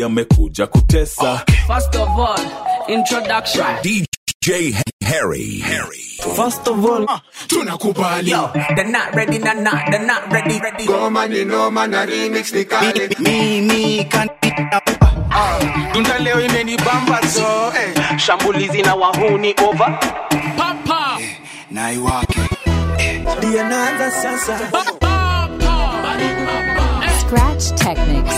yamekuja kutesa First of all, introduction. DJ Harry. Harry. First of all, tunakubali yo, they're not ready, they're not, they're not ready, ready. goma ni noma na remix ni kali Mimi kan tunda leo imenibamba so eh. shambulizi na wahuni over Papa. na iwake ndio naanza sasa. Scratch Technics.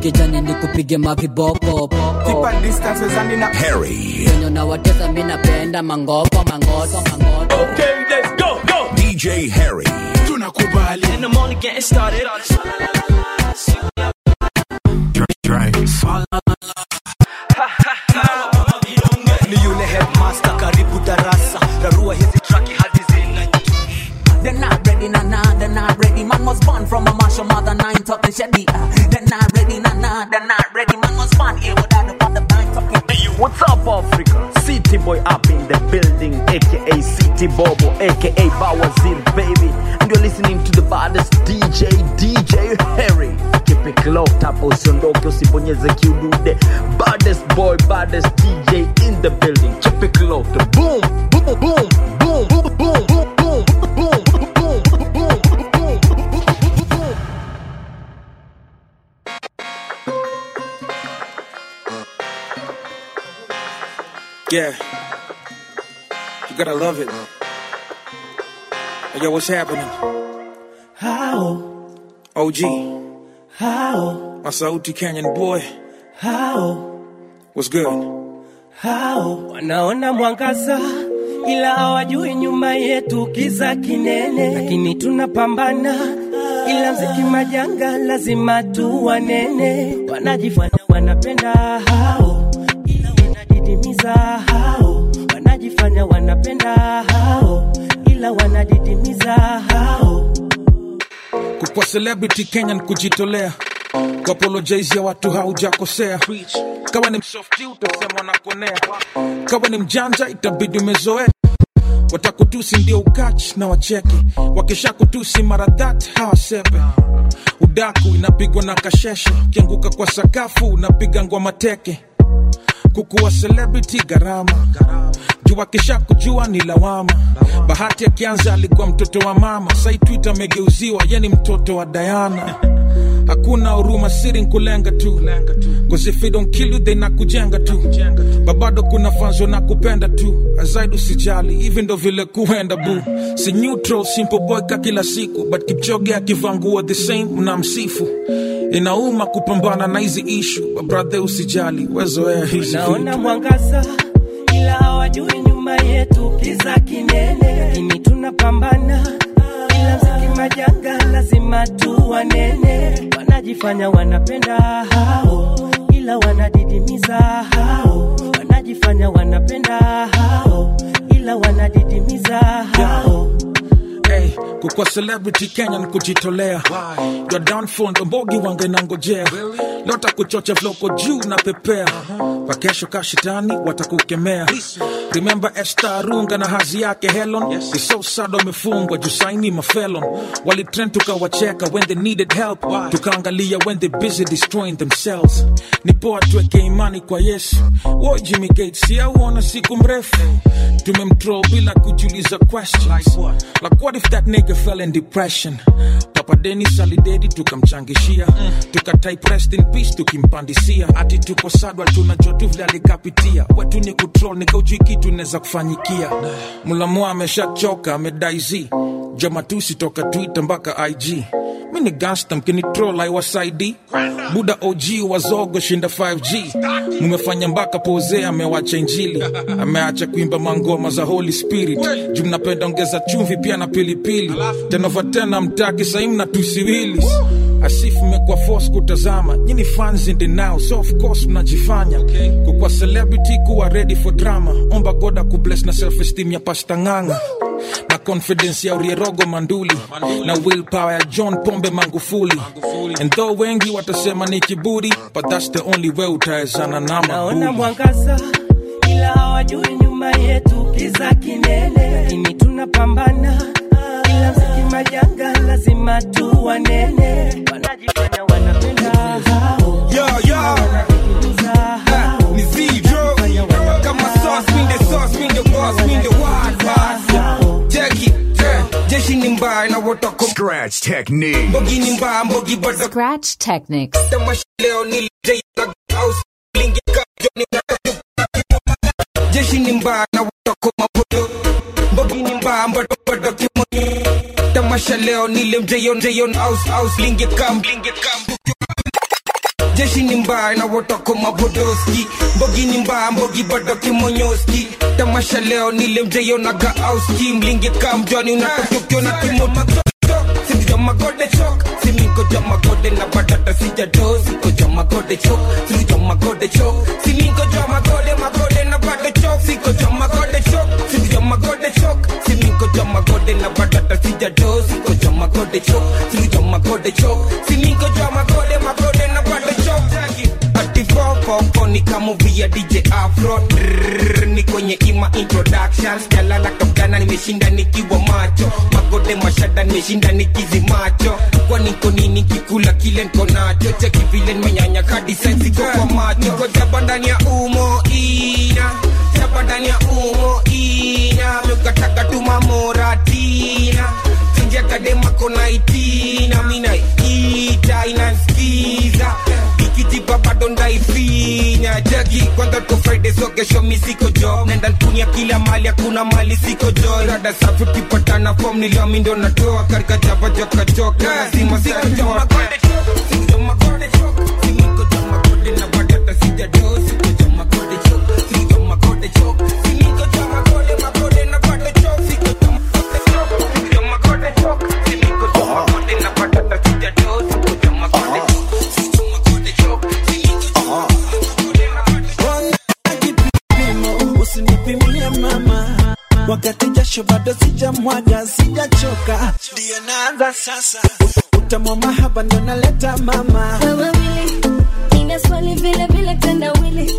Come tukijani ni kupige maviboko Keep distances and in a Harry. Wenye na watesa mi napenda mangoko mangoto mangoto Okay, let's go, go. DJ Harry. tunakubali in the morning getting started Ni yule headmaster karibu darasa, rarua hizi traki hadi zina They're not ready, nah, nah, they're not ready. Man was born from a martial mother, nine talking shady. Uh, they're not ready, nah, they're not ready. Man was born here without the father, nine talking What's up, Africa? City boy up in the building, aka City Bobo, aka Bawazir, baby. And you're listening to the baddest DJ, DJ Harry. Keep it locked up, usiondoke, usibonyeze kiudude. Baddest boy, baddest DJ in the building. Keep it locked. Boom, boom, boom, Yeah. You gotta love it. Hey, yo, what's happening? How, OG. how, My Sauti Canyon boy. how, What's good? how. Wanaona mwangaza ila hawajui nyuma yetu kiza kinene, lakini tunapambana ila mziki majanga lazima tuwanene. Wanajifanya wanapenda hao, wanadidimiza hao. Wanajifanya wanapenda hao, ila wanadidimiza hao. Kukwa celebrity Kenya ni kujitolea kuapologize ya watu haujakosea. Kawa ni msofti utasema nakonea kawa ni mjanja itabidi umezoea. Watakutusi ndio ukach na wacheke. Wakisha kutusi mara that hawasepe udaku inapigwa na kasheshe. Ukianguka kwa sakafu unapiga ngwa teke kukuwa celebrity gharama. Jua kisha kujua ni lawama. Bahati akianza alikuwa mtoto wa mama. Sai twitter amegeuziwa yeni mtoto wa dayana hakuna huruma siri nkulenga tu. Cause if they don't kill you they nakujenga tu. Babado kuna fanzo na kupenda tu. Azaidi usijali hivi ndo vile kuenda bu si neutral simple boy ka kila siku. But kipchoge akivangua the same mnamsifu inauma kupambana na hizi ishu babrathe usijali wezoea hizi naona mwangaza ila hawajui nyuma yetu. Kiza kinene, lakini tunapambana. Ila majanga lazima tu wanene. Wanajifanya wanapenda hao, ila wanadidimiza hao. Wanajifanya wanapenda hao, ila wanadidimiza hao. Hey, kukwa celebrity Kenya ni kujitolea. Your downfall ndo mbogi wange nangojea. Lota kuchocha vloko juu na pepea. Wakesho kashitani watakukemea. Remember Esther Runga na hazi yake Helen? Yes. so sad wamefungwa juu mafelon walitrend tukawacheka when they needed help. Tukaangalia when they busy destroying themselves. Ni poa tuweke imani kwa Yesu. Wo Jimmy Gates yauona siku mrefu. Tumemtro bila kujiuliza questions. Like what if that nigga fell in depression. Papa Dennis alidedi tukamchangishia. Tukatype rest in peace tukimpandisia. Ati tuko sadwa tunajua tu vile alikapitia. Wetu ni kutrol nikaujui kitu inaweza kufanyikia. Mlamua ameshachoka jamatusi toka twitter mpaka ig mi ni gangsta mkinitrol aiwasaidi buda og wazogo shinda 5g mumefanya mpaka poze amewacha injili. Ameacha kuimba mangoma za holy spirit. Juu mnapenda ongeza chumvi pia na pilipili. Tenova tena mtaki sahii mna tusiwilis asifu mmekuwa force kutazama. Nyini fans in the now so of course mnajifanya. Kukwa celebrity kuwa ready for drama. Omba goda kubless na self esteem ya pasta nganga. Na confidence ya urierogo manduli. Na willpower ya john pombe mangufuli and though wengi watasema ni kiburi but that's the only way utawezana na naona mwangaza ila hawajui nyuma yetu kiza kinene, lakini tunapambana Kila mziki majanga lazima tu wanene. Scratch Technique. Scratch Techniques. tamasha leo nile mjeyonjeyonlingekam jeshi ni mbaya na wotoko mabodoski mbogi ni mbaya mbogi badoki monyoski tamasha leo nile mjeyonaga auski mlingekam jwani unatokyona kimoto magode chok simi koja na batata sijado sikoja magode chok. Sikoja magode magode na bado chok. Sikoja magode chok. Body never got to see the doors. Go jump my god they choke. Through jump my god they choke. See me go jump my god they my god they never got to ni kama via DJ Afro ni kwenye ima introductions. Jalala kapjana nimeshinda nikiwa macho. Magode mashada nimeshinda nikizi macho kwa niko nini kikula kile niko nacho. Cheki vile nimenyanya kadi sensi kwa kwa macho. Niko jaba ndani ya umo ina. Jaba ndani ya umo ina. Mekataka tumamoratina tinja chinja kademako naitina mina ita Kiti baba donda ifinya jagi kwanza tuko Friday so kesho mi siko jo nenda ntunia kila mali hakuna mali siko jo rada safi kipatana form niliomi ndo natoa karika chapa joka joka sima siko job Sindo makode choko Simiko job makode na badata sijadosi jasho bado sijamwaga sijachoka. Ndio naanza sasa. Utamwa mahaba ndio naleta mama. Wawili nina swali vile vile tendawili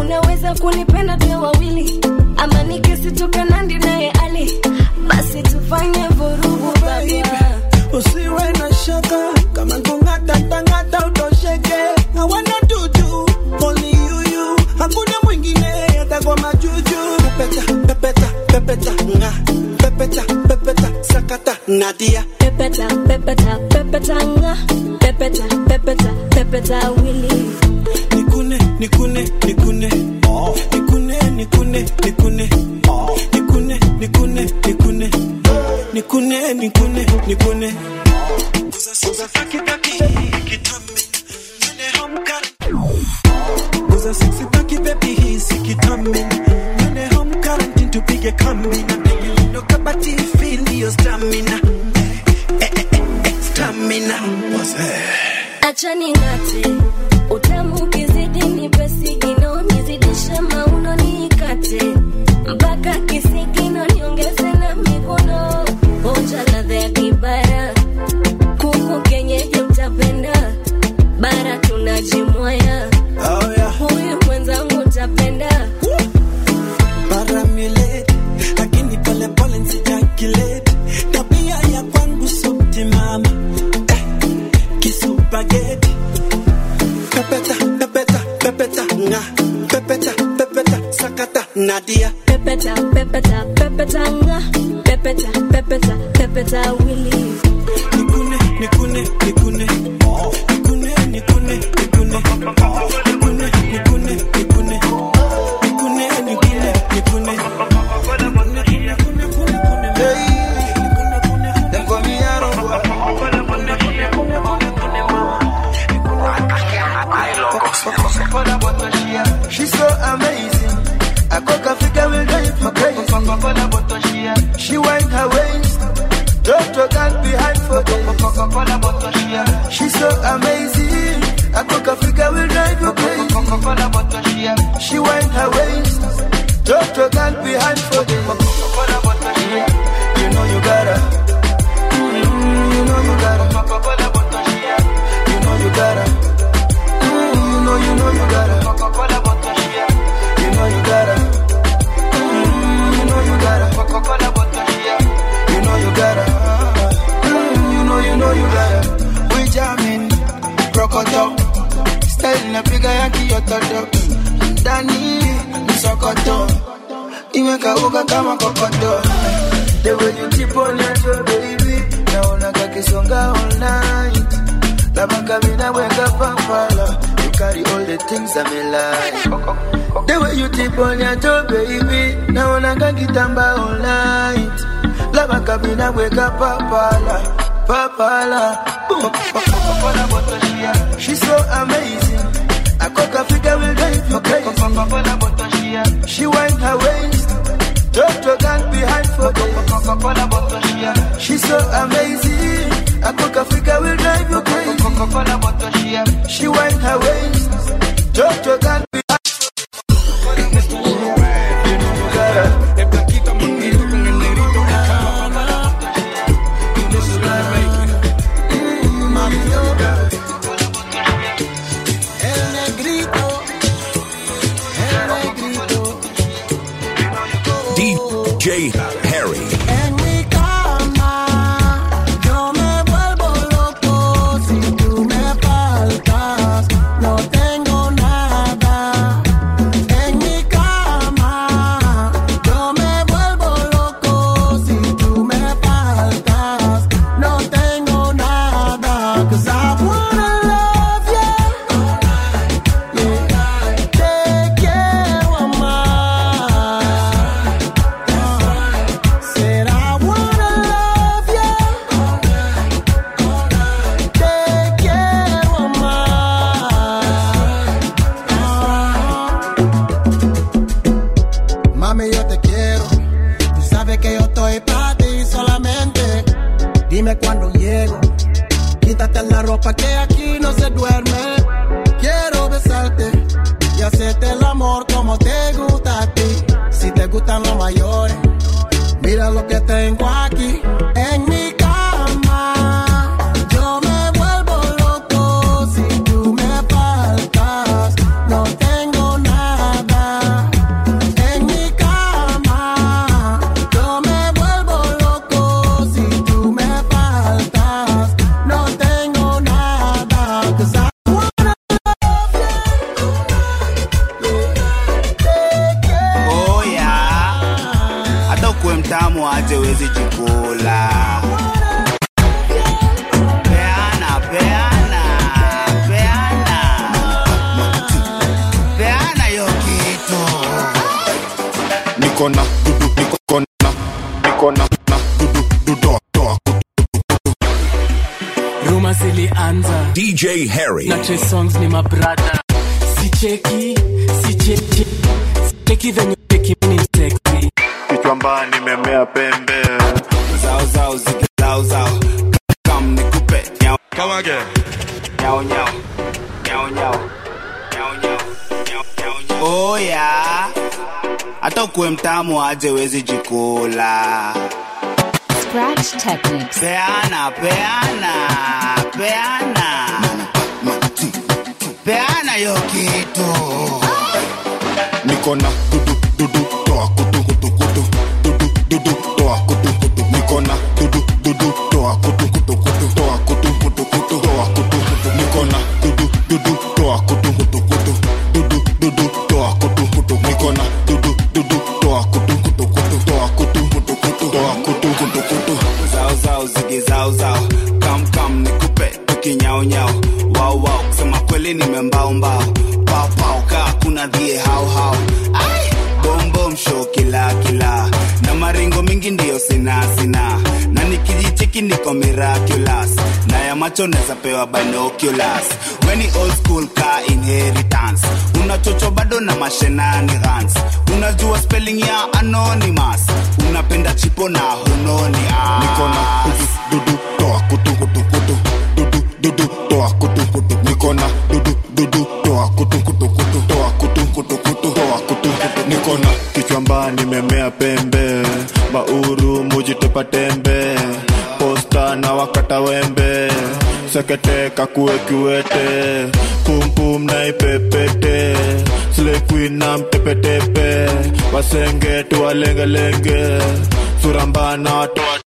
unaweza kunipenda vya wawili? Ama nikisitoka nandi naye ali? Basi tufanye vurugu baba usiwe na shaka. Kama kungatatangata nadia. Pepeta pepeta pepeta nga pepeta pepeta pepeta wili Coca Cola bottle, she She's so amazing. A Coca Africa will drive you crazy. Coca Cola bottle, She she wind her waist. Jojo can't be hand for this. kiototo ndani msokoto imekauka kama kokoto the way you keep on your toe baby. Naona kakisonga all night. Kama kamina weka papala you carry all the things I'm like. The way you tip on your toe baby. Naona kakitamba all night. Laba kamina weka papala papala She's so amazing. She wind her waist Toto gang behind for days. She's so amazing. I cook Africa will drive you crazy. She wind her waist. Toto gang behind Nyao nyao. Nyao nyao. Nyao nyao. Yeah. Hata ukuwe mtamu aje wezi jikula. Scratch Techniques. Peana, peana, peana. Peana yo kitu. niko na dudu dudu toa kutu kutu kutu dudu dudu toa kutu kutu niko na dudu dudu toa kutu kutu kutu Na ya pewa binoculars. Weni old school ka inheritance. Unachocho bado na mashenanigans. Unajua spelling ya anonymous. Unapenda chipo na hunoni ah. niko na dudu toa kutu kutu kutu dudu dudu toa kutu kutu niko na dudu dudu toa kutu kutu kutu toa kutu kutu kutu toa kutu kutu niko na kichwa mbaya nimemea pembe bauru mujitupa tembe posta na wakata wembe sekete kakue kiwete pumpum naipepete na mtepetepe wasenge tuwalengelenge surambana watoa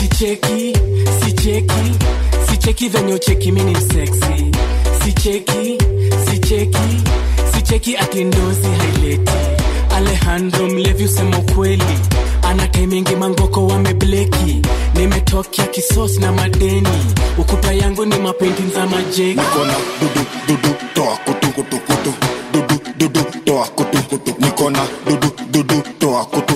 sicheki sicheki sicheki venye ucheki mini mseksi sicheki sicheki sicheki akindozi haileti. Alejandro mlevi usema ana taimingi mangoko wamebleki nimetokea kisosi na madeni. Ukuta yangu ni mapendi za majeki. Nikona dudu dudu toa kutu kutu kutu. Dudu dudu toa kutu kutu. Nikona dudu dudu toa kutu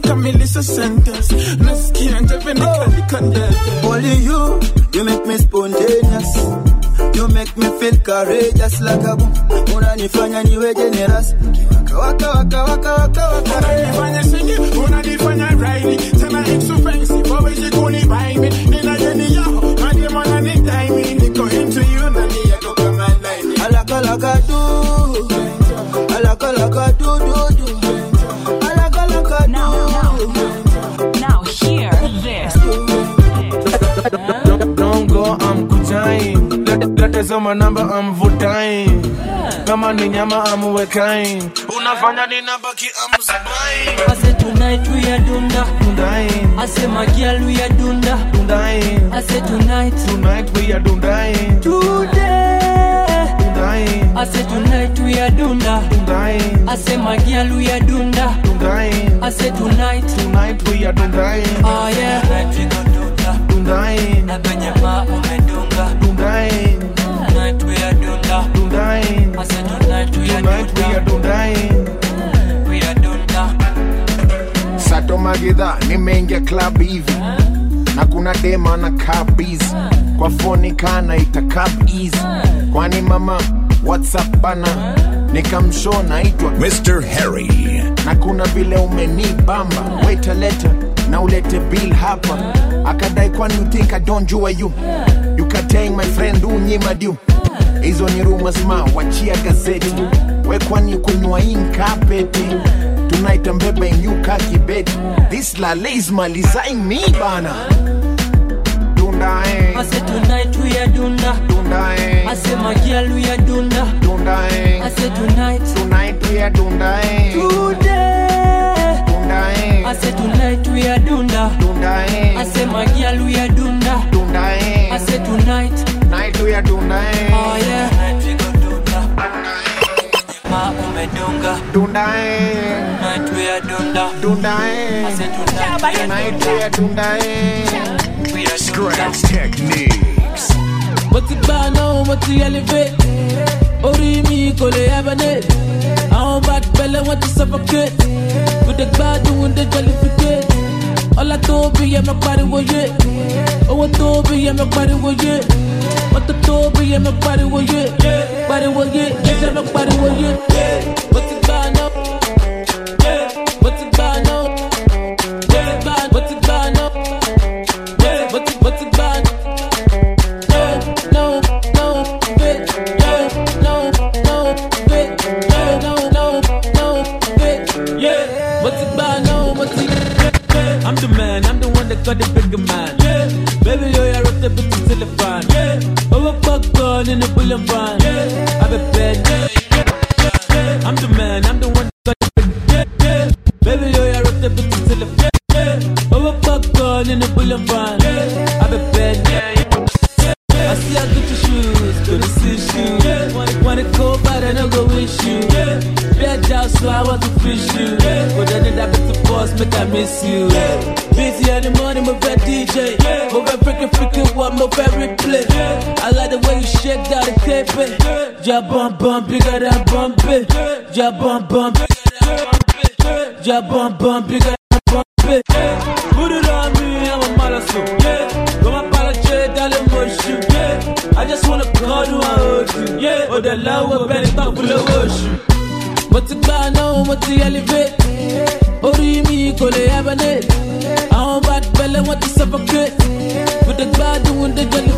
kamilisa sentence nasikia njeve nikalika ndeve Only you, you make me spontaneous. You make me feel courageous like a boom. Unanifanya niwe generous. Waka waka waka waka waka. unanifanya singi unanifanya raini tena expensive wawezi kunibaimi nina deni yao mademona ni daimi niko into you na ni yako kama laini Alakalakadu, alakalakadu, Letezoma manamba amvutai. Kama ni nyama, amwekai. Unafanya ninabaki, I'm Ase I say tonight we are dunda. dundai, ase say my we are dunda. dundai, ase say tonight. Tonight we are dundain. Today. Dundain. I say tonight we are dunda. dundai, ase say my we are dunda. dundai, ase say tonight. Tonight we are dundain. Oh yeah. Tonight we go dunda. Dundain. Na penye ma umedunga. Dundain. I say tonight we Tonight we are dundain. We are dunda. sato magidha nimeingia club hivi na kuna dema na kabiz kwa foni kana ita cab easy kwani mama whatsapp bana nikamsho naitwa Mr. Harry. na kuna vile umenibamba weta leta na ulete bill hapa akadai kwani I don't jua you my friend unyima du hizo ni rumors ma wachia gazeti we kwani kunywa inkapeti tunaita mbebe nyuka kibeti this lale is malizaing me bana dunda eh. ase tonight we are dunda. dunda eh. ase girl we are dunda. dunda eh. ase tonight. tonight we are dunda eh. Today. dunda eh. ase tonight we are dunda. dunda eh. ase girl we are dunda. dunda eh. ase tonight. night we are tonight. Oh yeah. Night we go tonight. Ori mi kole ebene. Àwọn bad belle want to suffocate. With the bad doing the jollificate. Ọlá tó bí yẹ mọ́ yé. Owó tó bí yẹ mọ́ yé. Matutubi, nobody will get, yeah. Body will get, yeah. Will get, yeah. What's it by now? Yeah. Yeah. Yeah. Yeah. No, no, bitch. Yeah. No, no, bitch. Yeah. No, no, bitch. Yeah. I'm the man. I'm the one that got the bigger man. Fuck in the bullet van. Yeah. I've been bad. Yeah. I'm the man, I'm the one got the yeah. Baby, yo, I rock the bitch until the. Yeah. Oh, fuck gun in the bullet van. Yeah. I've been bad. Yeah. I see I got your shoes, go to see shoes. Yeah. Wanna, wanna go, but I don't go with you. Yeah. Bad job, so I want to fish you. Yeah. But then that bit to boss, make I miss you. Yeah. Busy in gotta keep it. Ya bump bump, you gotta bump it. Ya bump bump, ya bump bump, you gotta bump it. Put it on me, I'm a malasso. Yeah, go my palace, darling, mush. Yeah, I just wanna call you, I hold you. Yeah, oh the love, better talk with the worship. mo ti gbà náà mo ti elevate orí mi kò lè hibernate àwọn bad belle wọn ti suffocate the god gbádùn wọn dé jọlẹ.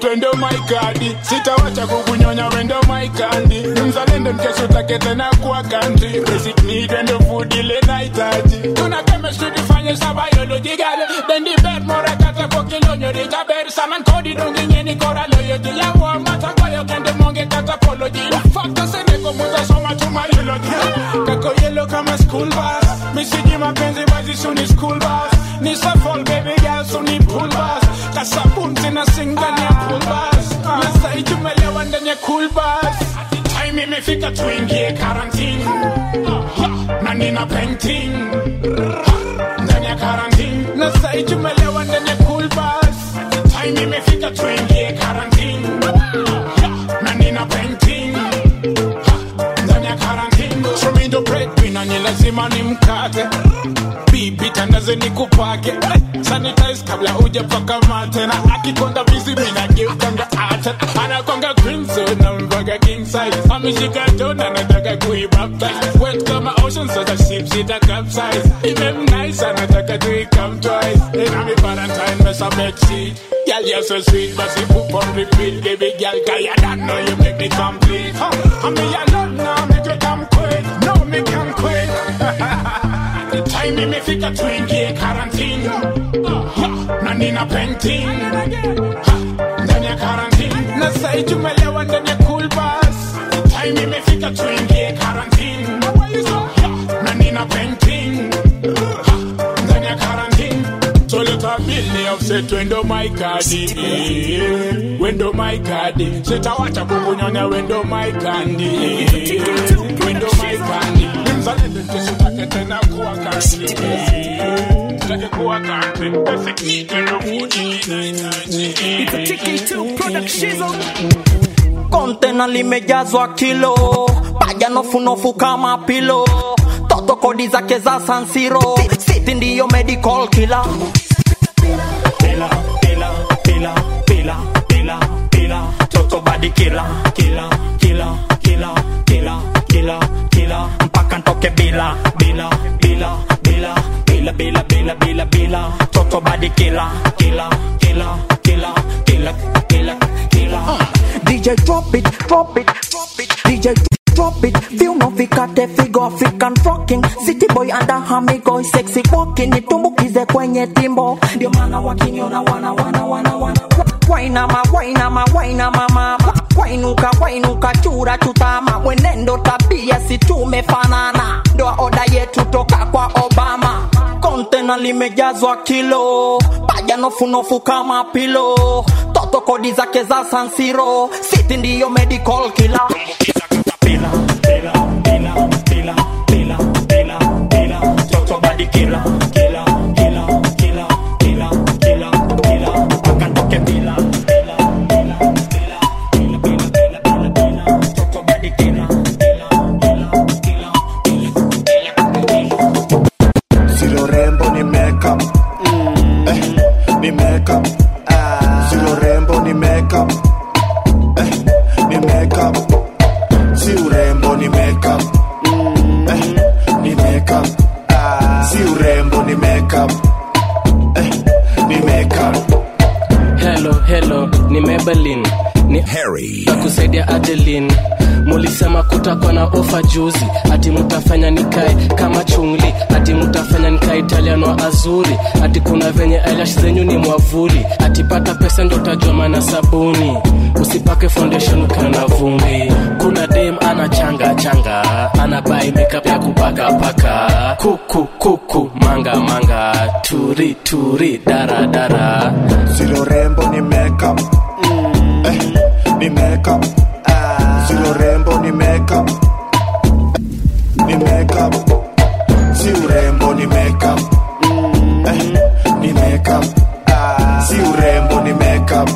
Twende umaikadi, sitawacha kukunyonya wende umaikandi, mzalendo mkesho take tena kuwa country, basic need and food ile nahitaji, tuna chemistry tufanye sa biological, bendi bed mora kata kwa kilonyo rika bed, saman kodi dongi nyeni kora loyo. Tuya wa mata koyo kende monge kata polo jilo, fakta seneko muza soma tumarilo jilo, kako yelo kama school bus, misiji mapenzi bazi suni school bus, nisa fall baby girl suni pool bus, Kasabunti na sing ndani ya pool bus. Nasa itumelewa ndani ya cool bus. Time imefika tuingie quarantine. Na nina painting. Ndani ya quarantine. Nasa itumelewa ndani ya cool bus. Time imefika tuingie quarantine. Na nina painting. Ndani ya quarantine. So mi ndo breadwinner, ni lazima nimkate bibi tandaze nikupake sanitize kabla hujapaka mate na akikonda bizi minageukanga ata anakwanga green zone king size. Ameshika tona nataka kuibaptize wet kama ocean sasa ship sita capsize anataka tuikam twice. Inami Girl, you're so sweet, but you poop on repeat. Baby girl, cause you don't know you make me complete. Huh? I mean, you love now, make you come quick. No, me can quit The time me, imefika tuingie quarantine Ha, na painting. Ndani ya quarantine. Na sai tumelewa ndani ya cool bus. Time imefika tuingie quarantine. Na nina painting. Ndani ya quarantine. Toleta bili upset wendo my kadi. Wendo my kadi. Sitawacha kukunyonya wendo my kandi. Wendo my kandi. Mzalendo tusitake tena kuwa kandi Kontena limejazwa kilo, paja nofunofu kama pilo, toto kodi zake za Sansiro, siti ndiyo medical killer. Pila, pila, pila, pila, pila, mpaka ntoke bila, bila, bila, bila bila bila bila bila bila. Toto badi kila kila kila kila kila kila kila. DJ drop it drop it drop it. DJ drop it. Feel no vikate figo African rocking. City boy under hamigo sexy walking. Nitumbukize kwenye timbo. Ndio maana wakiniona wana wana wana wana. Wainama wainama wainama mama wainuka wainuka chura chutama mwenendo tabia si tumefanana. Ndoa oda yetu toka kwa obama kontena limejazwa kilo. Paja nofunofu kama pilo. Toto kodi zake za sansiro siti ndiyo medical kila ni makeup. Silo rembo ni makeup. Eh, ni makeup. Si urembo ni makeup. Si urembo ni makeup. Eh, ni ni mebelin ni harry. Na kusaidia Adeline. mulisema kutakuwa na ofa juzi. Ati mutafanya nikae kama chungli. Ati mutafanya nikae italiano azuri. Ati kuna venye eyelash zenyu ni mwavuli. Ati pata pesa ndo utajua maana sabuni. Usipake foundation kana vumbi. Kuna dem ana changa changa. Ana bai makeup ya kupaka paka. Kuku kuku manga manga. Turi turi dara dara. Silo rembo ni makeup eh, ni makeup. Silo rembo ni makeup. Ni makeup. Si urembo ni makeup. Eh, ni makeup. Si urembo ni makeup.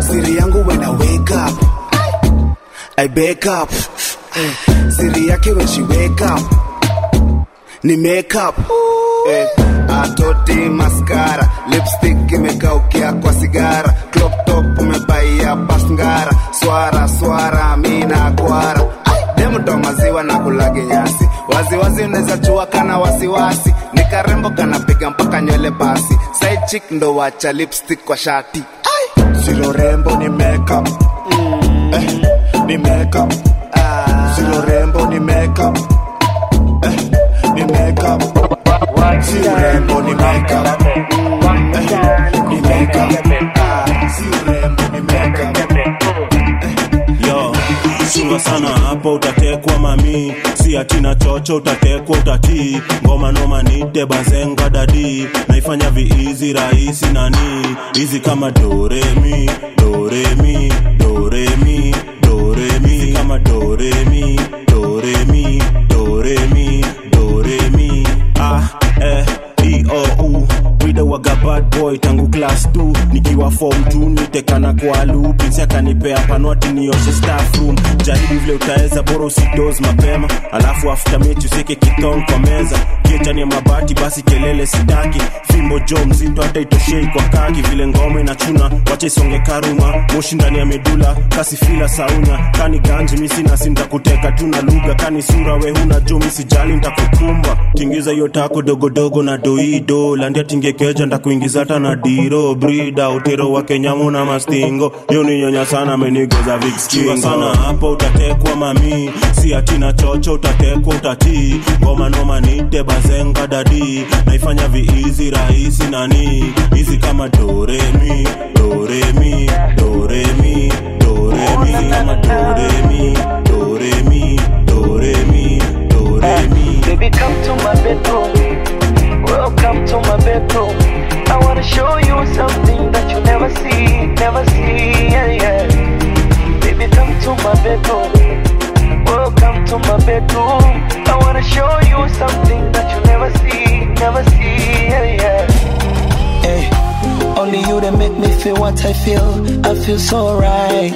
Siri yangu when I wake up. I wake up. Eh, siri yake when she wake up. Ni makeup eh, atoti maskara lipstick imekaukia kwa sigara crop top umebaia pasngara swara swara mina kwara. Demto maziwa na kulage nyasi. Waziwazi unaweza chua kana wasiwasi. Ni karembo kanapiga mpaka nywele basi. Side chick ndo wacha lipstick kwa shati. Silo rembo ni makeup. Eh, ni makeup. Silo rembo ni makeup. Eh, ni makeup Si chunga sana hapo utatekwa mami. Si atina chocho utatekwa utakii ngoma noma nite bazenga dadi. Naifanya viizi rahisi nani. Hizi kama doremi doremi doremi doremi. Kama doremi N-E-B-O waga bad boy tangu class 2 nikiwa form 2 nitekana kwa Pinsi akanipea panwati nioshe staff jaribu vile utaweza bora usidoze mapema. Alafu after mechi useke kitong kwa meza. Kiechani ya mabati basi kelele sitaki. Fimbo jo mzito hata itoshei kwa kaki. Vile ngoma inachuna wacha isonge karuma. Moshi ndani ya medula kasi fila saunya kani ganji misi nasi ntakuteka tu lugha. Kani sura we huna jo misijali ntakukumba tingiza hiyo tako dogodogo na doido. Landia tingekeja ndakuingiza hata na diro brida utero wa Kenya muna mastingo. Yuninyonya ni nyonya sana amenigoza vikskingo sana hapo utatekwa mami. Si atina chocho utatekwa utatii. Ngoma noma nite bazenga dadi. Naifanya viizi rahisi nani? Hizi kama doremi doremi doremi doremi. Kama doremi doremi doremi doremi. Baby, come to my bedroom. Welcome to my bedroom. I wanna show you something that you never see, never see. Yeah, yeah. Baby, come to my bedroom. Welcome to my bedroom. I wanna show you something that you never see, never see. Yeah, yeah. Hey, only you that make me feel what I feel. I feel so right.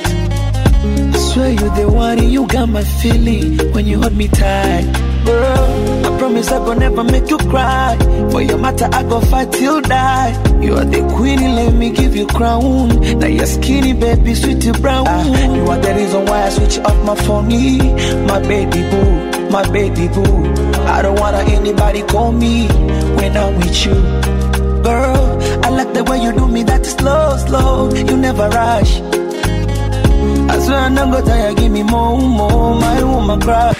I swear you the one, you got my feeling when you hold me tight. Girl, I promise I go never make you cry. For your matter, I go fight till die. You are the queen, let me give you crown. Now you're skinny, baby, sweet brown. You are the reason why I switch off my phone. My baby boo, my baby boo. I don't wanna anybody call me when I'm with you. Girl, I like the way you do me that slow, slow. You never rush. I swear I'm not gonna tire, give me more, more, my woman crush.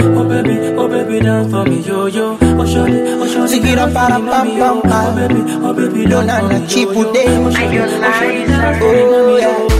Oh baby oh baby down for me yo yo oh shorty oh shorty oh baby oh baby don't na chipu day oh oh yeah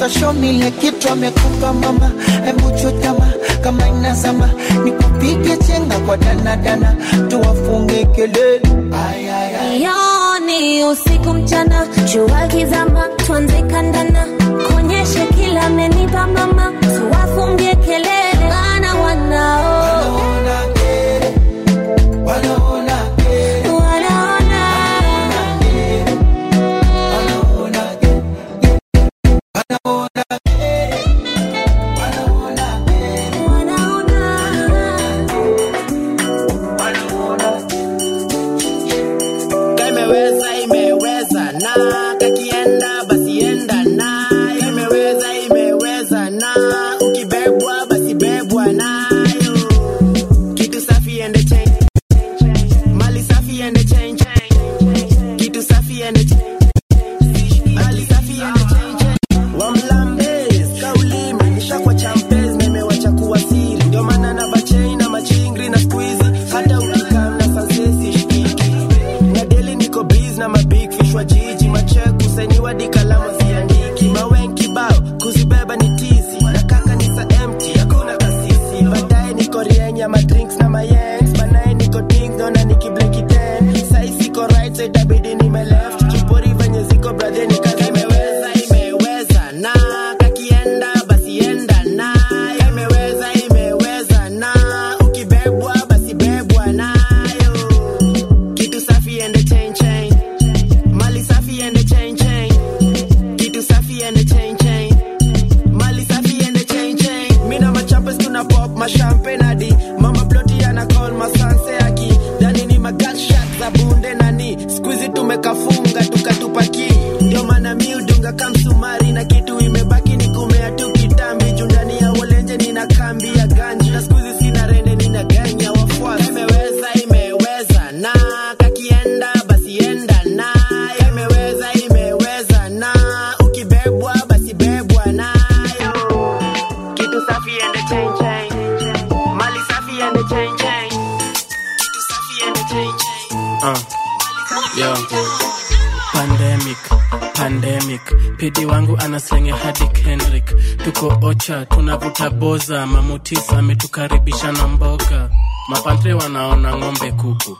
Sasa show me kitu amekupa mama, hebu chutama kama inazama, nikupige chenga kwa danadana, tuwafunge kelele. Yoni usiku mchana, jua kizama, tuanze kandana, kuonyeshe kila amenipa mama. Tuwa Pidi wangu anasenge hadi Kendrick, tuko ocha, tunavuta boza. Mamutis ametukaribisha na mboga, mapantre wanaona ng'ombe kuku,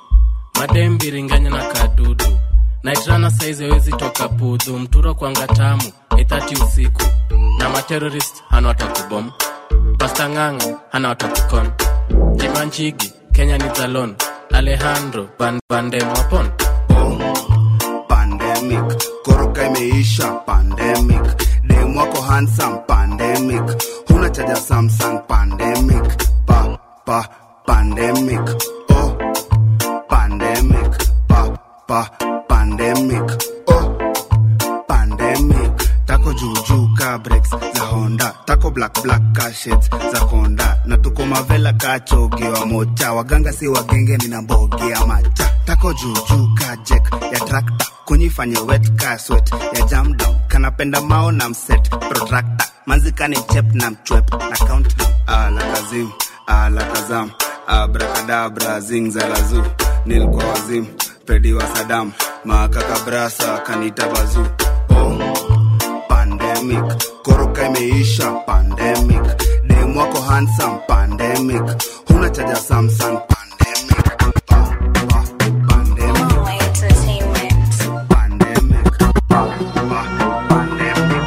madem biringanya na kadudu, naitrana saizi hawezi toka pudhu, mturo kwanga tamu etati usiku, na materorist anawatakubom, pastang'ang'a anawatakukon, jimanchigi Kenya ni zalon, Alejandro Bandemwapon band pandemic. Koroka imeisha pandemic. Dem wako handsome pandemic. Huna chaja samsung pandemic. Pa pa pandemic. Oh pandemic. Pa pa pandemic black cashets za konda na tuko mavela kachogiwa mocha. Waganga si wagenge nina macha. Tako juujuu kajek ya trakta kunyifanye wet kaswet ya jamdown kanapenda mao na mset protrakta manzikani chep na mchwep. Na countdown ala kazim ala kazam. Abrakadabra zingzalazu nilkwa wazim pedi wa sadam makakabrasa kanita bazu. Oh, pandemic koroka imeisha pandemic dem wako handsome pandemic huna chaja samsung pandemic Pa, pa, pandemic. Pandemic. Pa, pa, pandemic.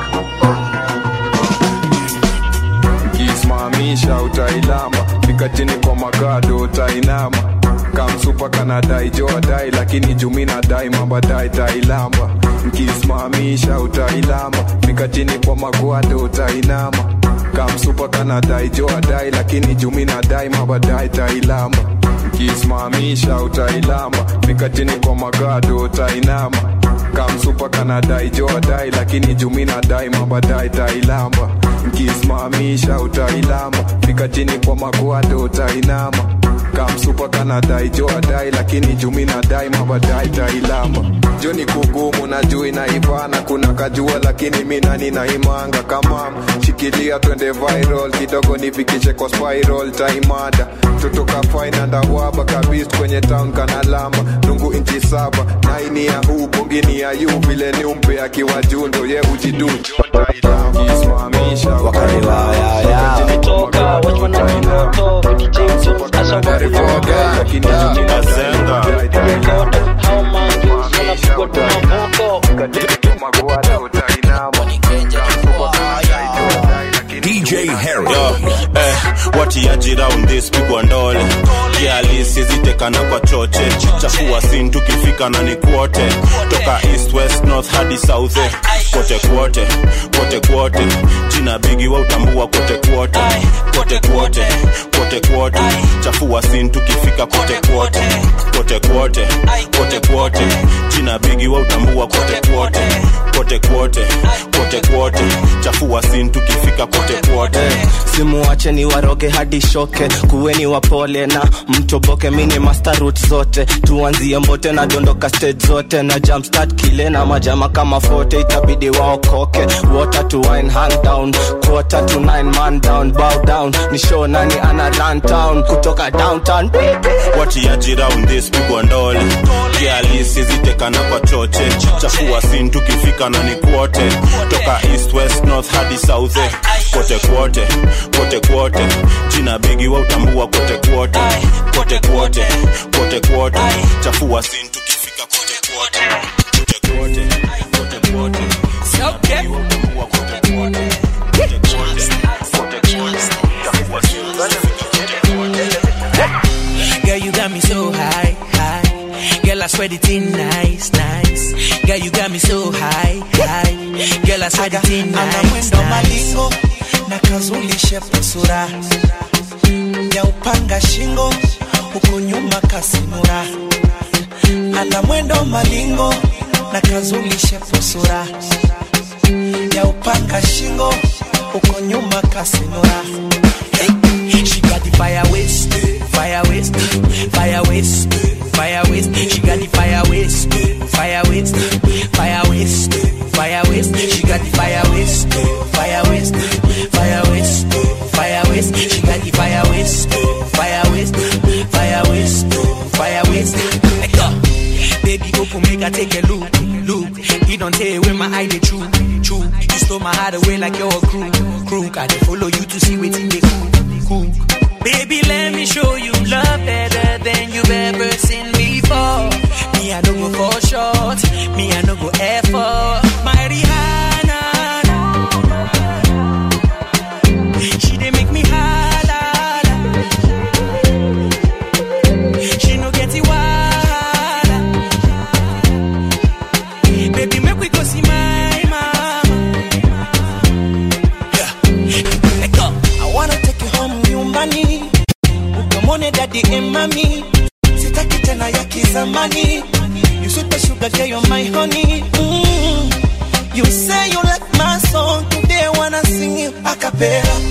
kisimamisha utailamba fika chini kwa magado utainama kamsupa kanadai joadai lakini jumi nadai mabadai tailamba nkisimamisha utailamba fika chini kwa magwado utainama. Kamsupa kanadai joadai lakini jumi nadai mabadai tailamba nkisimamisha utailamba fika chini kwa magado utainama. Kamsupa kanadai joadai lakini jumi nadai mabadai tailamba nkisimamisha utailamba fika chini kwa magwado utainama kamsupa kanadai joadai lakini jumi nadai mabadai tailamba joni kugumu na juu inaivana kuna kajua lakini mina ninaimanga kamam shikilia twende viral kidogo nifikishe kwa spiral taimada totoka fainandawaba kabis kwenye town kanalamba nungu inchi saba naini ya huu bongini ya yu vile ni umpe akiwa ye ujidu kisimamisha DJ Harry. Yo, eh, watiaji round this pigwa ndole. Zitekana kwa choche. Chafua sin tukifika na ni kwote. Toka east west north hadi south eh. kote kwote kote kwote. Jina bigi wa utambua kote kwote. Kote kwote kote kwote. Chafua sin tukifika kote kwote kote kwote kote kwote jina bigi wa utambua kote kwote. Kote kwote kote kwote. Chafua sin tukifika kote kwote simuache ni waroge hadi shoke. Kuweni wapole na mtoboke mini master root zote. Tuanzie mbote na dondoka stage zote. Na jumpstart kile na majama kama fote itabidi waokoke. Water to wine hand down. Quarter to nine man down. Bow down. Ni show nani ana run town? Kutoka downtown. Watiaji round this pigwa ndole. Kialisi zitekana kwa choche. Chafua sin tukifika na ni kwote. Toka east west north hadi south eh. Kote kwote kote kwote jina bigi wa utambua kote kwote kote kwote kote kwote chafua sin tukifika kote kwote kote kwote kote kwote kote Girl, you got me so high, high. Girl, I swear it in nice, nice. Girl, you got me so high, high. Girl, I swear it in nice, nice. Na kazulishe sura. Ya upanga shingo huku nyuma kasimura ana mwendo malingo na kazulishe sura. Ya upanga shingo huku nyuma got the fire waste, fire waste. She got the fire waste, fire waste, fire waste. She got the fire waste, fire waste, I take a look, look. You don't tell where my eye they true, true. You stole my heart away like you're a crew, crew. I dey follow you to see what they cool, cool. Baby, let me show you love better than you've ever seen before. Me, I don't go for short. Me, I don't go effort. Mm. You say you like my song, today wanna sing you a cappella.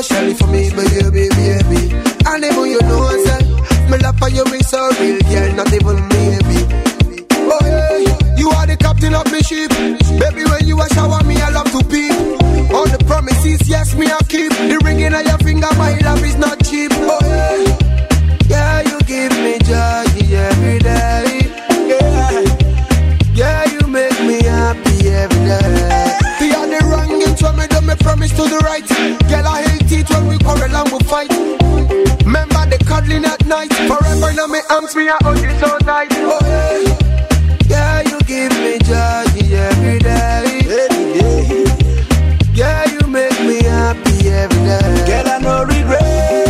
Especially for me, baby, baby. And even you know, I said, me love for you is so real, yeah, not even maybe. Oh, yeah, you are the captain of my ship. Baby, when you shower me, I love to be. All the promises, yes, me I keep. The ring in your finger, my night. Forever now me arms, me a hug you so tight. Oh yeah, yeah you give me joy every day. Every day. Yeah you make me happy every day. Girl I no regret.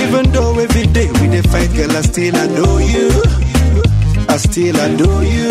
Even though every day we dey fight, girl I still adore you. I still adore you.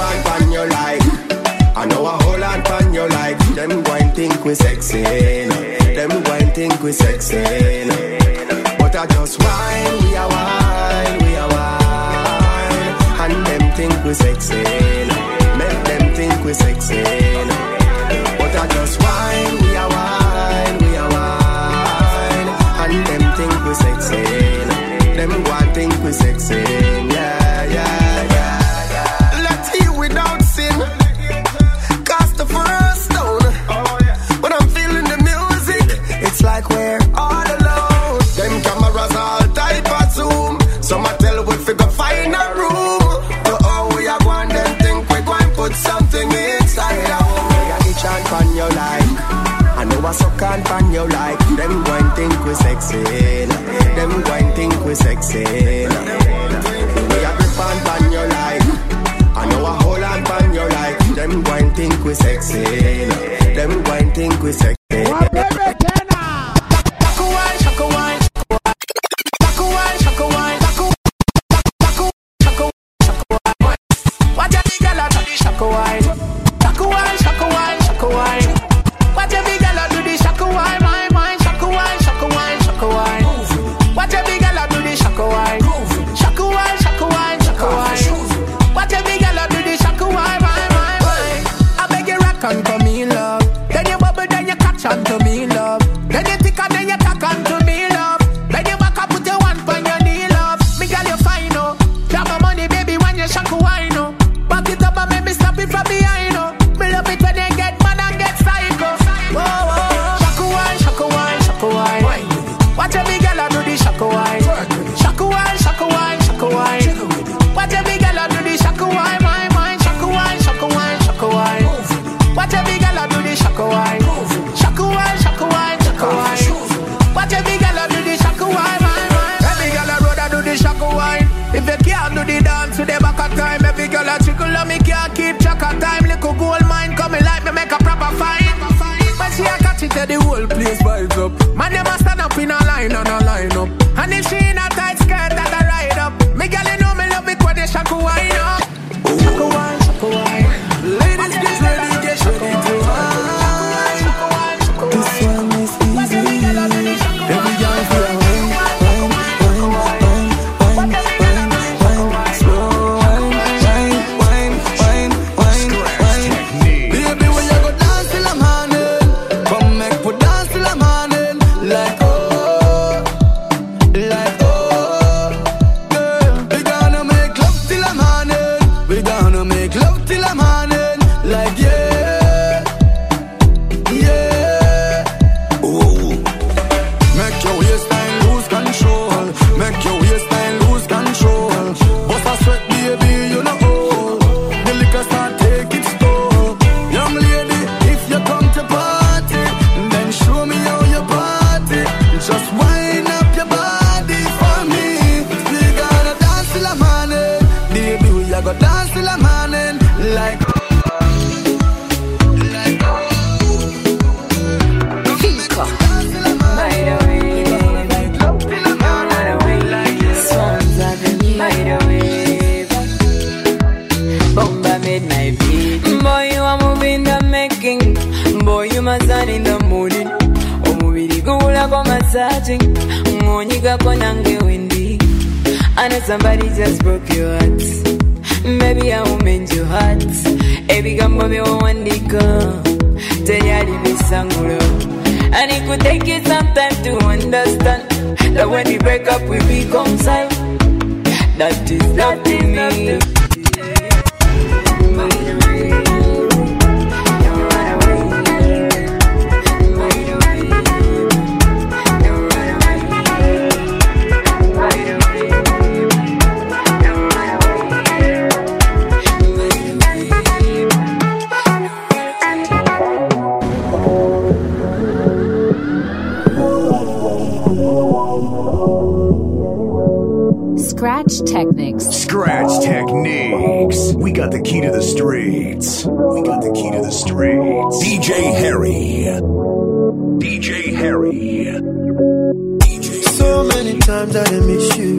pan pan your like. I know a whole lot pan your like. Them going think we sexy. No. Them going think we sexy. No. But I just whine. we are whine. we are whine. And them think we sexy. No. Make them think we sexy. No. the whole place vibes up. Man, you must break up, we reconcile. That is not me. Scratch Techniques. We got the key to the streets. We got the key to the streets. DJ Harry. DJ Harry. DJ so many times I didn't miss you.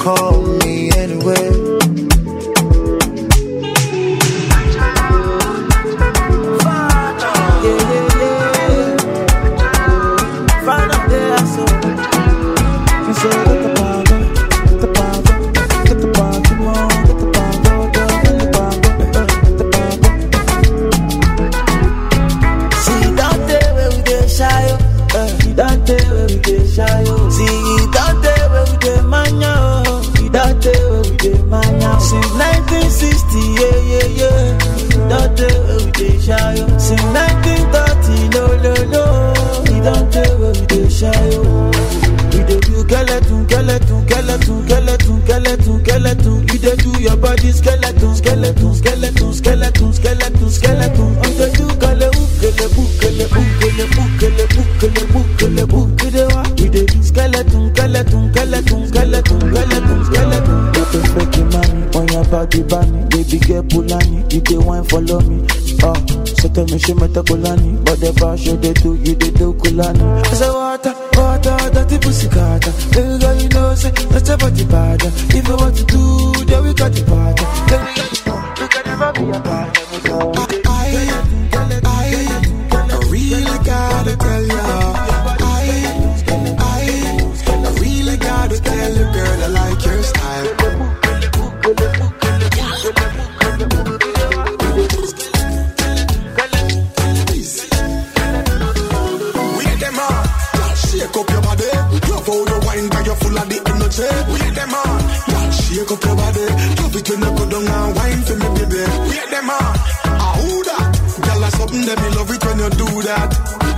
call me anyway. Tell me she met a Kulani But the bash you they do, you they do Kulani. I say water, water, dirty pussy that.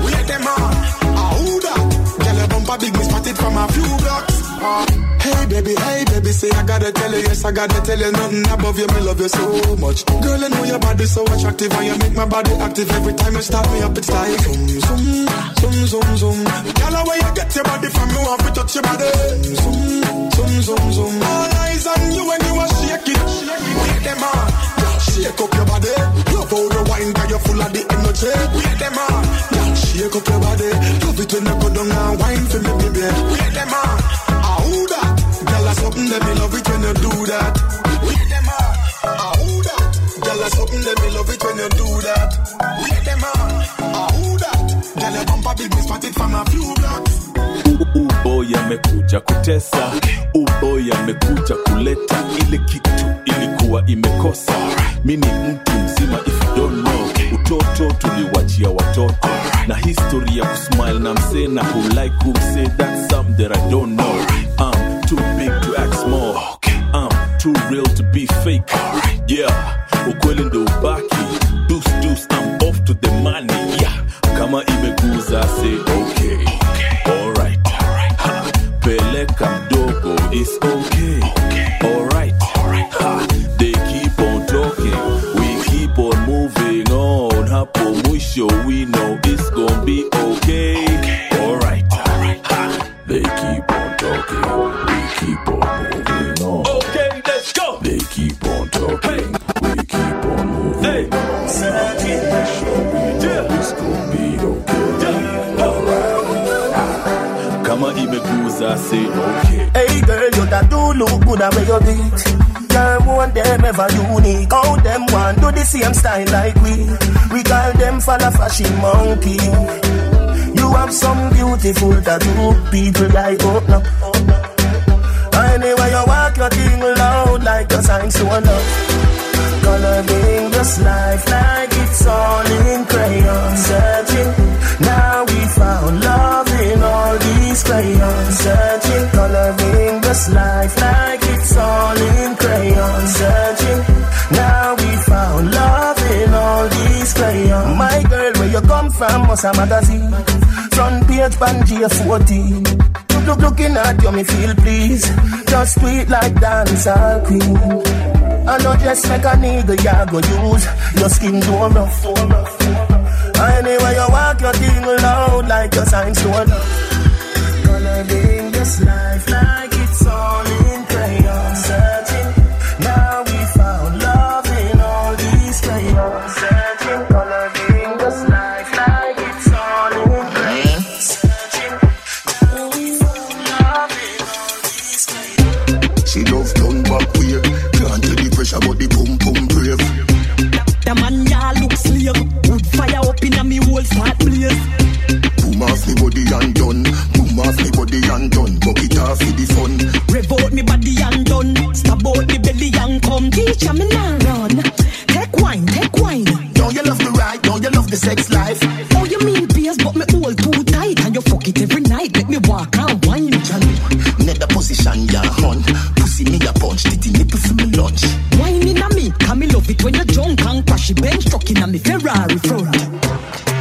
We them on, ah who that? Girl, your bumper big, me spotted from a few blocks. Ah, Hey baby, hey baby, say I gotta tell you, yes I gotta tell you nothing above you, me love you so much. Girl, I know your body so attractive and you make my body active every time you start me up. It's like zoom, zoom, zoom, zoom, zoom. Girl, where you get your body from, me want to touch your body. Zoom, zoom, zoom, zoom. All eyes on you when you are shaking, shaking. Wait them on, girl, shake up your body. Love how you wine, girl, you're full of the energy. Wait them on, girl, shake up your body. Love it when you go down and wine for me, baby. Wait them on, ah who that? Girl, that's something that me love it when you do that. Wait them on, ah who that? Girl, that's something that me love it when you do that. Wait them on, ah who that? Girl, your bumper big, spotted from a few blocks. uboy amekuja kutesa uboy amekuja kuleta ile kitu ilikuwa imekosa. Mi ni mtu mzima if you utoto tuliwachia watoto. Na histori ya kusmile na msee na hulike kumsee that some that i don't know. I'm too big to act small. I'm too real to be fake. Yeah ukweli ndo ubaki. I'm off to the money. Yeah kama imeguza say okay. Alright Ha, peleka mdogo is okay mwisho we know it's gonna be okay. Alright. Ha, they keep on talking. We keep on moving on. Okay let's go. They keep on talking. We keep on moving on. Sure, we know it's gonna be okay. Alright. Kama imeguza say okay. Hey girl, you that do look good at where you beat. Girl, want them ever unique. All them want do the same style like we. We call them follow fashion monkey. You have some beautiful tattoo. People like oh, open up. Anyway, you walk your thing loud like your signs to love. Coloring this life like it's all in crayon. Searching, now we found love in all these crayons. Searching, coloring this life like come from, was a magazine. Front page, Pangea 14. Look, look, looking at you, me feel please. Just sweet like dancehall queen. I know just make a nigga, ya go use your skin too rough. Anyway, you walk your thing loud like your signs to love. Coloring this life like For the fun. Rev out me body and done. Stab out me belly and come. Teacher me now run. Take wine, take wine. Don't you love the ride? Don't you love the sex life? Oh, you mean pierce, but me hold too tight. And you fuck it every night. Let me walk and wine. Nether position, ya hun. Pussy me a punch. Titty nipple for me lunch. Wine in a me. Can me love it when you're drunk and crashy bench truck in a me Ferrari front.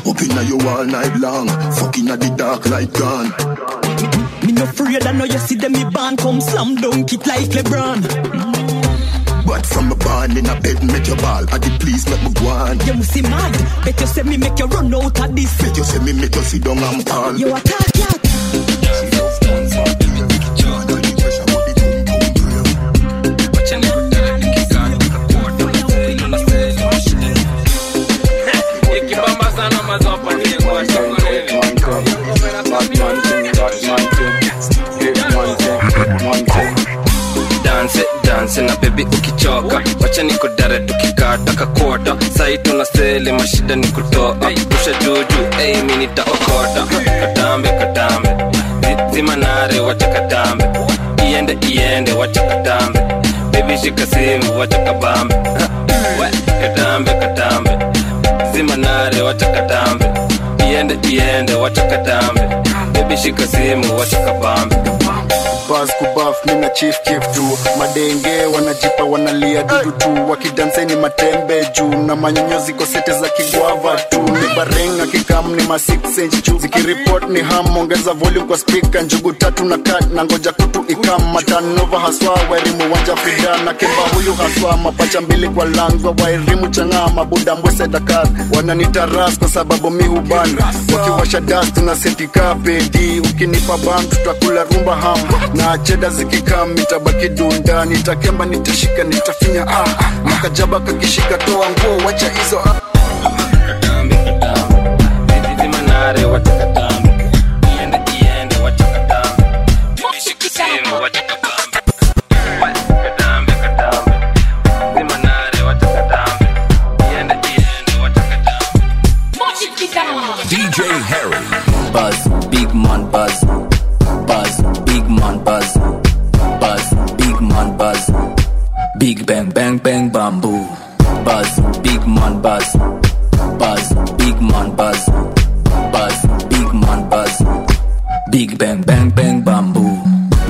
Up inna you all night long. Fucking at the dark light gone. No afraid, I know you see them me band come slam dunk it like LeBron. But from a barn in a bed, make your ball. I did please make me go on. You must see mad. Bet you say me make you run out of this. Bet you say me make you sit down and fall. You a talk, yeah. Ukichoka wacha nikodare tukikata kakota. Sai tuna sele mashida ni kutoa rusha juju ei mi nitaokota. Katambe katambe. Zimanare zima nare wacha katambe. Iende iende wacha katambe. Bebi simu wacha kabambe. Katambe katambe. Zimanare wacha katambe. Iende iende wacha katambe. Bebi simu wacha kabambe bas kubaf mina chief kif tu. Madenge wanajipa wanalia dudu tu. Wakidanseni matembe juu na manyonyozi kwa za kigwava tu. Ni barenga kikam ni ma 6 inch juu. Zikiripot ni ham ongeza volume kwa spika njugu tatu na kat na ngoja kutu ikam. Matanova haswa wairimu wanja frida na kemba huyu haswa mapacha mbili kwa langwa. Wairimu chang'aa mabuda mbwese dakar wananitaras kwa sababu mi huban. Wakiwasha das tuna setika ukinipa bam tutakula rumba ham na cheda zikikam nitabaki dunda nitakemba nitashika nitafinya ah, ah. makajaba kakishika toa nguo wacha hizo ah. DJ Harry. Buzz, big man, iende buzz. Buzz, big man buzz. Buzz, big man buzz. Big bang bang bang bamboo.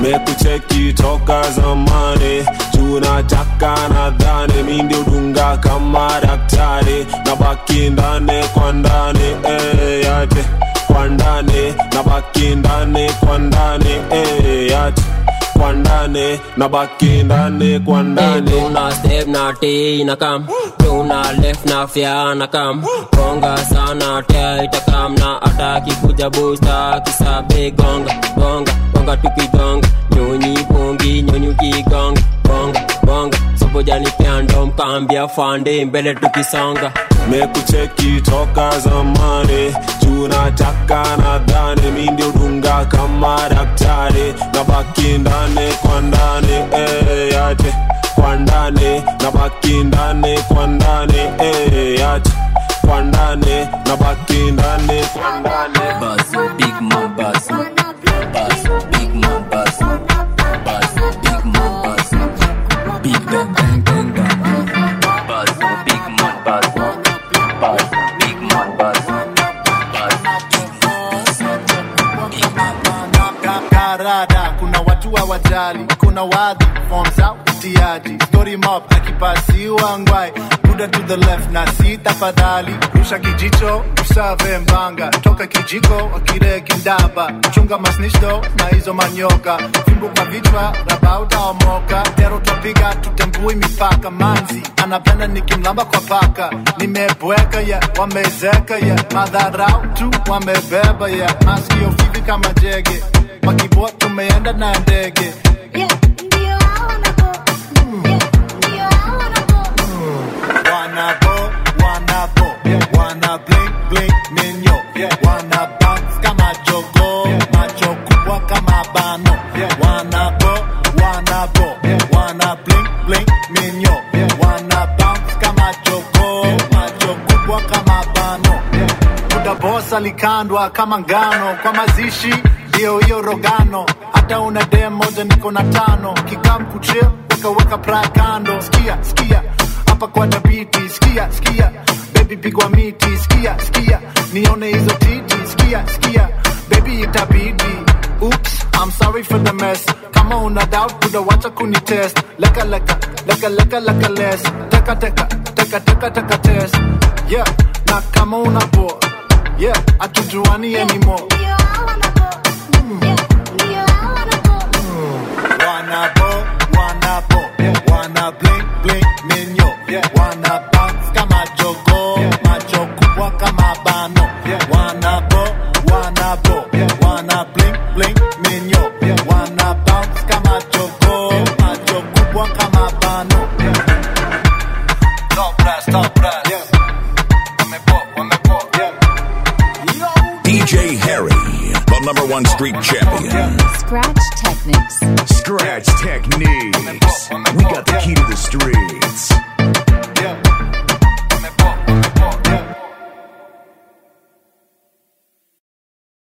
mekucheki toka zamani tunataka nadhani mi ndio dunga kama daktari na baki ndani kwa ndani eh, yate kwa ndani na baki ndani kwa ndani eh, yate kwa ndani na baki ndani kwa ndani una step na t na tuna left na fya na kam. Gonga sana tia itakam na ataki kuja busta kisabe gonga gonga gonga tukigonga nyonyi bongi nyonyi ukigonga gonga gonga sobojani pyando mkambia fande mbele tukisonga mekucheki toka zamani tunataka nadhani mi mindi udunga kama daktari. Na baki ndani kwa ndani eh, yate kwa ndani na baki ndani kwa ndani eh, kwa ndani na baki ndani kwa ndani basi big man basi Buzz, big man buzz. Buzz, big man buzz. Big bang bang bang bang. Buzz, big man buzz. Buzz, big man buzz. karada kuna watu hawajali kuna wadhi forms out utiaji. Story mob akipasiwa ngwai. Buda to the left na si tafadhali rusha kijicho usave mbanga. Toka kijiko akireki ndaba. Chunga masnishdo na hizo manyoka. Fimbo kwa vichwa rabautaomoka tero twapiga tutembui mipaka. Manzi anapenda nikimlamba kwa paka. Nimebweka ya wamezeka ya. Madharau tu wamebeba ya. Maskio vivi kama jege. Makibwa tumeenda na ndege boss alikandwa kama ngano kwa mazishi ndio hiyo rogano hata una dem moja niko na tano. Kikam kuchil weka weka pra kando. Skia skia hapa kwa dabiti skia skia baby pigwa miti. Skia skia nione hizo titi. Skia skia baby itabidi. Oops i'm sorry for the mess. Kama una doubt kuda wacha kunitest. Leka leka leka leka leka less. Teka teka teka teka teka test. Yeah na kama una bo yeah atujuani anymore Wanna ball, wanna ball, yeah. wanna blink, blink, minyo, yeah. wanna bounce kama jogo, yeah. macho kubwa kama bano, yeah. wanna ball, wanna ball, yeah. wanna blink, blink, minyo, yeah. wanna bounce kama jogo, yeah. macho kubwa kama bano. Top blast, top blast. Yeah. Wamepop, wamepop. Yeah. Yo. DJ Harry, the number one street champ.